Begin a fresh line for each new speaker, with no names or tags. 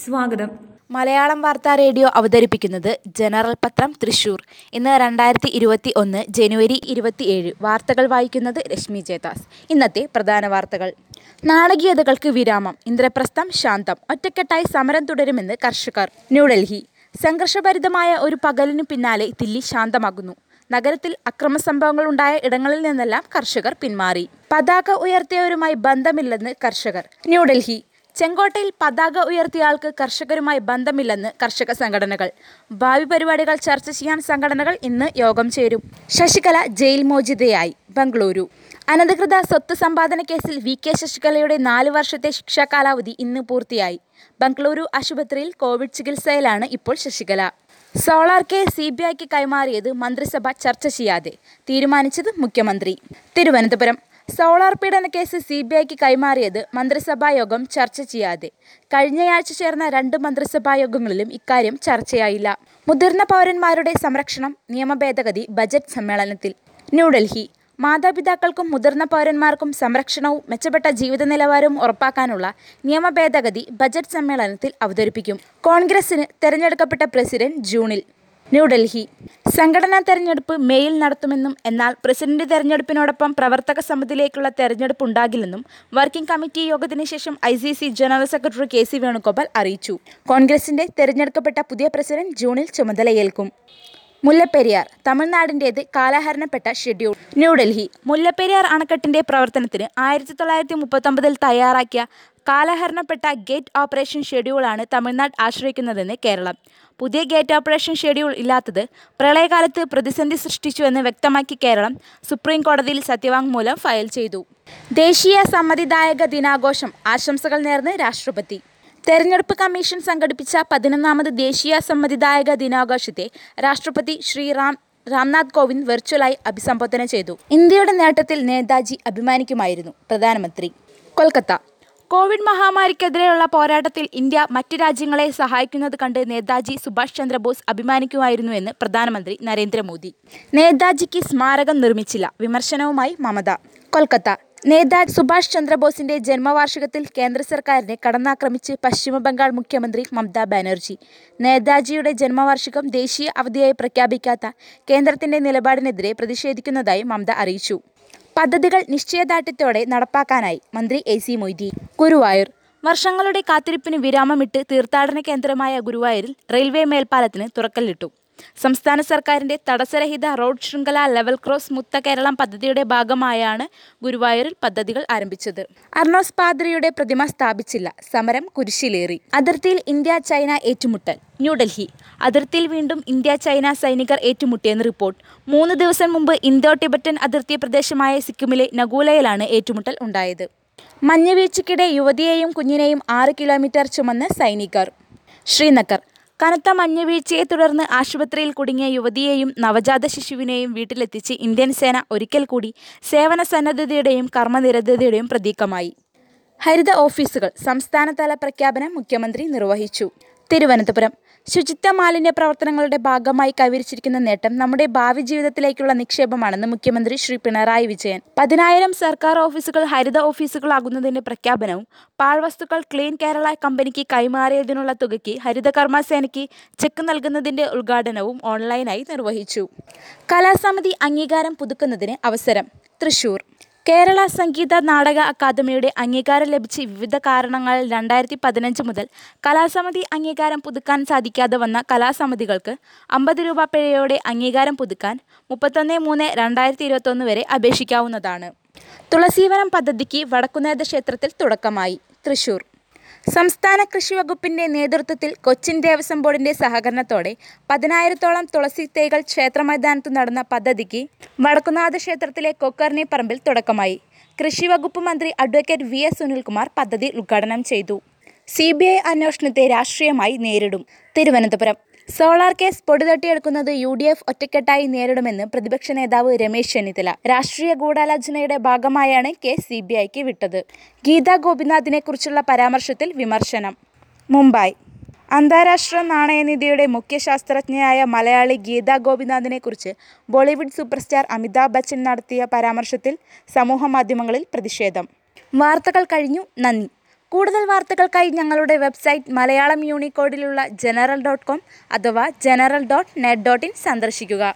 സ്വാഗതം മലയാളം വാർത്താ റേഡിയോ അവതരിപ്പിക്കുന്നത് ജനറൽ പത്രം തൃശൂർ ഇന്ന് രണ്ടായിരത്തി ഇരുപത്തി ഒന്ന് ജനുവരി ഇരുപത്തിയേഴ് വാർത്തകൾ വായിക്കുന്നത് രശ്മി ജേതാസ് ഇന്നത്തെ പ്രധാന വാർത്തകൾ നാടകീയതകൾക്ക് വിരാമം ഇന്ദ്രപ്രസ്ഥം ശാന്തം ഒറ്റക്കെട്ടായി സമരം തുടരുമെന്ന് കർഷകർ ന്യൂഡൽഹി സംഘർഷഭരിതമായ ഒരു പകലിനു പിന്നാലെ ദില്ലി ശാന്തമാകുന്നു നഗരത്തിൽ അക്രമ സംഭവങ്ങൾ ഉണ്ടായ ഇടങ്ങളിൽ നിന്നെല്ലാം കർഷകർ പിന്മാറി പതാക ഉയർത്തിയവരുമായി ബന്ധമില്ലെന്ന് കർഷകർ ന്യൂഡൽഹി ചെങ്കോട്ടയിൽ പതാക ഉയർത്തിയയാൾക്ക് കർഷകരുമായി ബന്ധമില്ലെന്ന് കർഷക സംഘടനകൾ ഭാവി പരിപാടികൾ ചർച്ച ചെയ്യാൻ സംഘടനകൾ ഇന്ന് യോഗം ചേരും ശശികല ജയിൽ മോചിതയായി ബംഗളൂരു അനധികൃത സ്വത്ത് സമ്പാദന കേസിൽ വി കെ ശശികലയുടെ നാല് വർഷത്തെ ശിക്ഷാ കാലാവധി ഇന്ന് പൂർത്തിയായി ബംഗളൂരു ആശുപത്രിയിൽ കോവിഡ് ചികിത്സയിലാണ് ഇപ്പോൾ Sasikala solar case C B ഐക്ക് കൈമാറിയത് മന്ത്രിസഭ ചർച്ച ചെയ്യാതെ തീരുമാനിച്ചത് മുഖ്യമന്ത്രി തിരുവനന്തപുരം സോളാർ പീഡന കേസ് സി ബി ഐക്ക് കൈമാറിയത് മന്ത്രിസഭാ യോഗം ചർച്ച ചെയ്യാതെ കഴിഞ്ഞയാഴ്ച ചേർന്ന രണ്ട് മന്ത്രിസഭാ യോഗങ്ങളിലും ഇക്കാര്യം ചർച്ചയായില്ല മുതിർന്ന പൗരന്മാരുടെ സംരക്ഷണം നിയമഭേദഗതി ബജറ്റ് സമ്മേളനത്തിൽ ന്യൂഡൽഹി മാതാപിതാക്കൾക്കും മുതിർന്ന പൗരന്മാർക്കും സംരക്ഷണവും മെച്ചപ്പെട്ട ജീവിത നിലവാരവും ഉറപ്പാക്കാനുള്ള നിയമ ബജറ്റ് സമ്മേളനത്തിൽ അവതരിപ്പിക്കും കോൺഗ്രസിന് തെരഞ്ഞെടുക്കപ്പെട്ട പ്രസിഡന്റ് ജൂണിൽ ന്യൂഡൽഹി സംഘടനാ തെരഞ്ഞെടുപ്പ് മേയിൽ നടത്തുമെന്നും എന്നാൽ പ്രസിഡന്റ് തെരഞ്ഞെടുപ്പിനോടൊപ്പം പ്രവർത്തക സമിതിയിലേക്കുള്ള തെരഞ്ഞെടുപ്പ് ഉണ്ടാകില്ലെന്നും വർക്കിംഗ് കമ്മിറ്റി യോഗത്തിന് ശേഷം I C C general secretary K C Venugopal അറിയിച്ചു കോൺഗ്രസിന്റെ തെരഞ്ഞെടുക്കപ്പെട്ട പുതിയ പ്രസിഡന്റ് ജൂണിൽ ചുമതലയേൽക്കും മുല്ലപ്പെരിയാർ തമിഴ്നാടിൻ്റേത് കാലഹരണപ്പെട്ട ഷെഡ്യൂൾ ന്യൂഡൽഹി മുല്ലപ്പെരിയാർ അണക്കെട്ടിന്റെ പ്രവർത്തനത്തിന് ആയിരത്തി തൊള്ളായിരത്തി മുപ്പത്തൊമ്പതിൽ തയ്യാറാക്കിയ കാലഹരണപ്പെട്ട ഗേറ്റ് ഓപ്പറേഷൻ ഷെഡ്യൂളാണ് തമിഴ്നാട് ആശ്രയിക്കുന്നതെന്ന് കേരളം പുതിയ ഗേറ്റ് ഓപ്പറേഷൻ ഷെഡ്യൂൾ ഇല്ലാത്തത് പ്രളയകാലത്ത് പ്രതിസന്ധി സൃഷ്ടിച്ചുവെന്ന് വ്യക്തമാക്കി കേരളം സുപ്രീം കോടതിയിൽ സത്യവാങ്മൂലം ഫയൽ ചെയ്തു ദേശീയ സമ്മതിദായക ദിനാഘോഷം ആശംസകൾ നേർന്ന് രാഷ്ട്രപതി തെരഞ്ഞെടുപ്പ് കമ്മീഷൻ സംഘടിപ്പിച്ച പതിനൊന്നാമത് ദേശീയ സമ്മതിദായക ദിനാഘോഷത്തെ രാഷ്ട്രപതി ശ്രീ റാം രാംനാഥ് കോവിന്ദ് വെർച്വലായി അഭിസംബോധന ചെയ്തു ഇന്ത്യയുടെ നേട്ടത്തിൽ നേതാജി അഭിമാനിക്കുമായിരുന്നു പ്രധാനമന്ത്രി കൊൽക്കത്ത കോവിഡ് മഹാമാരിക്കെതിരെയുള്ള പോരാട്ടത്തിൽ ഇന്ത്യ മറ്റ് രാജ്യങ്ങളെ സഹായിക്കുന്നത് കണ്ട് നേതാജി സുഭാഷ് ചന്ദ്രബോസ് അഭിമാനിക്കുമായിരുന്നുവെന്ന് പ്രധാനമന്ത്രി നരേന്ദ്രമോദി നേതാജിക്ക് സ്മാരകം നിർമ്മിച്ചില്ല വിമർശനവുമായി മമത കൊൽക്കത്ത നേതാജി സുഭാഷ് ചന്ദ്രബോസിന്റെ ജന്മവാർഷികത്തിൽ കേന്ദ്ര സർക്കാരിനെ കടന്നാക്രമിച്ച് പശ്ചിമബംഗാൾ മുഖ്യമന്ത്രി മമതാ ബാനർജി നേതാജിയുടെ ജന്മവാർഷികം ദേശീയ അവധിയായി പ്രഖ്യാപിക്കാത്ത കേന്ദ്രത്തിന്റെ നിലപാടിനെതിരെ പ്രതിഷേധിക്കുന്നതായി മമത അറിയിച്ചു പദ്ധതികൾ നിശ്ചയദാർഢ്യത്തോടെ നടപ്പാക്കാനായി മന്ത്രി എ സി മൊയ്തീൻ ഗുരുവായൂർ വർഷങ്ങളുടെ കാത്തിരിപ്പിന് വിരാമമിട്ട് തീർത്ഥാടന കേന്ദ്രമായ ഗുരുവായൂരിൽ റെയിൽവേ മേൽപ്പാലത്തിന് തുറക്കല്ലിട്ടു സംസ്ഥാന സർക്കാരിൻ്റെ തടസ്സരഹിത റോഡ് ശൃംഖല ലെവൽ ക്രോസ് മുത്ത കേരളം പദ്ധതിയുടെ ഭാഗമായാണ് ഗുരുവായൂരിൽ പദ്ധതികൾ ആരംഭിച്ചത് അർണോസ് പാദ്രയുടെ പ്രതിമ സ്ഥാപിച്ചില്ല സമരം കുരിശിലേറി അതിർത്തിയിൽ ഇന്ത്യ ചൈന ഏറ്റുമുട്ടൽ ന്യൂഡൽഹി അതിർത്തിയിൽ വീണ്ടും ഇന്ത്യ ചൈന സൈനികർ ഏറ്റുമുട്ടിയെന്ന് റിപ്പോർട്ട് മൂന്ന് ദിവസം മുമ്പ് ഇന്തോ ടിബറ്റൻ അതിർത്തി പ്രദേശമായ സിക്കിമിലെ നഗൂലയിലാണ് ഏറ്റുമുട്ടൽ ഉണ്ടായത് മഞ്ഞുവീഴ്ചയ്ക്കിടെ യുവതിയെയും കുഞ്ഞിനെയും ആറ് കിലോമീറ്റർ ചുമന്ന് സൈനികർ ശ്രീനഗർ കനത്ത മഞ്ഞുവീഴ്ചയെ തുടർന്ന് ആശുപത്രിയിൽ കുടുങ്ങിയ യുവതിയെയും നവജാത ശിശുവിനെയും വീട്ടിലെത്തിച്ച് ഇന്ത്യൻ സേന ഒരിക്കൽ കൂടി സേവന സന്നദ്ധതയുടെയും കർമ്മനിരതയുടെയും പ്രതീകമായി ഹരിത ഓഫീസുകൾ സംസ്ഥാനതല പ്രഖ്യാപനം മുഖ്യമന്ത്രി നിർവഹിച്ചു തിരുവനന്തപുരം ശുചിത്വ മാലിന്യ പ്രവർത്തനങ്ങളുടെ ഭാഗമായി കൈവരിച്ചിരിക്കുന്ന നേട്ടം നമ്മുടെ ഭാവി ജീവിതത്തിലേക്കുള്ള നിക്ഷേപമാണെന്ന് മുഖ്യമന്ത്രി ശ്രീ പിണറായി വിജയൻ പതിനായിരം സർക്കാർ ഓഫീസുകൾ ഹരിത ഓഫീസുകളാകുന്നതിന്റെ പ്രഖ്യാപനവും പാഴ്വസ്തുക്കൾ ക്ലീൻ കേരള കമ്പനിക്ക് കൈമാറിയതിനുള്ള തുകയ്ക്ക് ഹരിത കർമ്മസേനയ്ക്ക് ചെക്ക് നൽകുന്നതിന്റെ ഉദ്ഘാടനവും ഓൺലൈനായി നിർവഹിച്ചു കലാസമിതി അംഗീകാരം പുതുക്കുന്നതിന് അവസരം തൃശൂർ കേരള സംഗീത നാടക അക്കാദമിയുടെ അംഗീകാരം ലഭിച്ച് വിവിധ കാരണങ്ങൾ രണ്ടായിരത്തി പതിനഞ്ച് മുതൽ കലാസമിതി അംഗീകാരം പുതുക്കാൻ സാധിക്കാതെ വന്ന കലാസമിതികൾക്ക് അമ്പത് രൂപ പിഴയോടെ അംഗീകാരം പുതുക്കാൻ മുപ്പത്തൊന്ന് മൂന്ന് രണ്ടായിരത്തി ഇരുപത്തൊന്ന് വരെ അപേക്ഷിക്കാവുന്നതാണ് തുളസീവനം പദ്ധതിക്ക് വടക്കുനേത ക്ഷേത്രത്തിൽ തുടക്കമായി തൃശൂർ സംസ്ഥാന കൃഷി വകുപ്പിന്റെ നേതൃത്വത്തിൽ കൊച്ചിൻ ദേവസ്വം ബോർഡിന്റെ സഹകരണത്തോടെ പതിനായിരത്തോളം തുളസി തൈകൾ ക്ഷേത്ര മൈതാനത്ത് നടന്ന പദ്ധതിക്ക് വടക്കുനാഥ ക്ഷേത്രത്തിലെ കൊക്കർണി പറമ്പിൽ തുടക്കമായി കൃഷി വകുപ്പ് മന്ത്രി അഡ്വക്കേറ്റ് വി എസ് സുനിൽകുമാർ പദ്ധതി ഉദ്ഘാടനം ചെയ്തു സി ബി ഐ അന്വേഷണത്തെ രാഷ്ട്രീയമായി നേരിടും തിരുവനന്തപുരം സോളാർ കേസ് പൊടിതട്ടിയെടുക്കുന്നത് യു ഡി എഫ് ഒറ്റക്കെട്ടായി നേരിടുമെന്ന് പ്രതിപക്ഷ നേതാവ് രമേശ് ചെന്നിത്തല രാഷ്ട്രീയ ഗൂഢാലോചനയുടെ ഭാഗമായാണ് കേസ് സി ബി ഐക്ക് വിട്ടത് ഗീതാ ഗോപിനാഥിനെക്കുറിച്ചുള്ള പരാമർശത്തിൽ വിമർശനം മുംബൈ അന്താരാഷ്ട്ര നാണയനിധിയുടെ മുഖ്യ ശാസ്ത്രജ്ഞയായ മലയാളി ഗീതാ ഗോപിനാഥിനെക്കുറിച്ച് ബോളിവുഡ് സൂപ്പർസ്റ്റാർ അമിതാഭ് ബച്ചൻ നടത്തിയ പരാമർശത്തിൽ സമൂഹമാധ്യമങ്ങളിൽ പ്രതിഷേധം വാർത്തകൾ കഴിഞ്ഞു നന്ദി കൂടുതൽ വാർത്തകൾക്കായി ഞങ്ങളുടെ വെബ്സൈറ്റ് മലയാളം യൂണിക്കോഡിലുള്ള ജനറൽ ഡോട്ട് കോം അഥവാ general dot net dot in സന്ദർശിക്കുക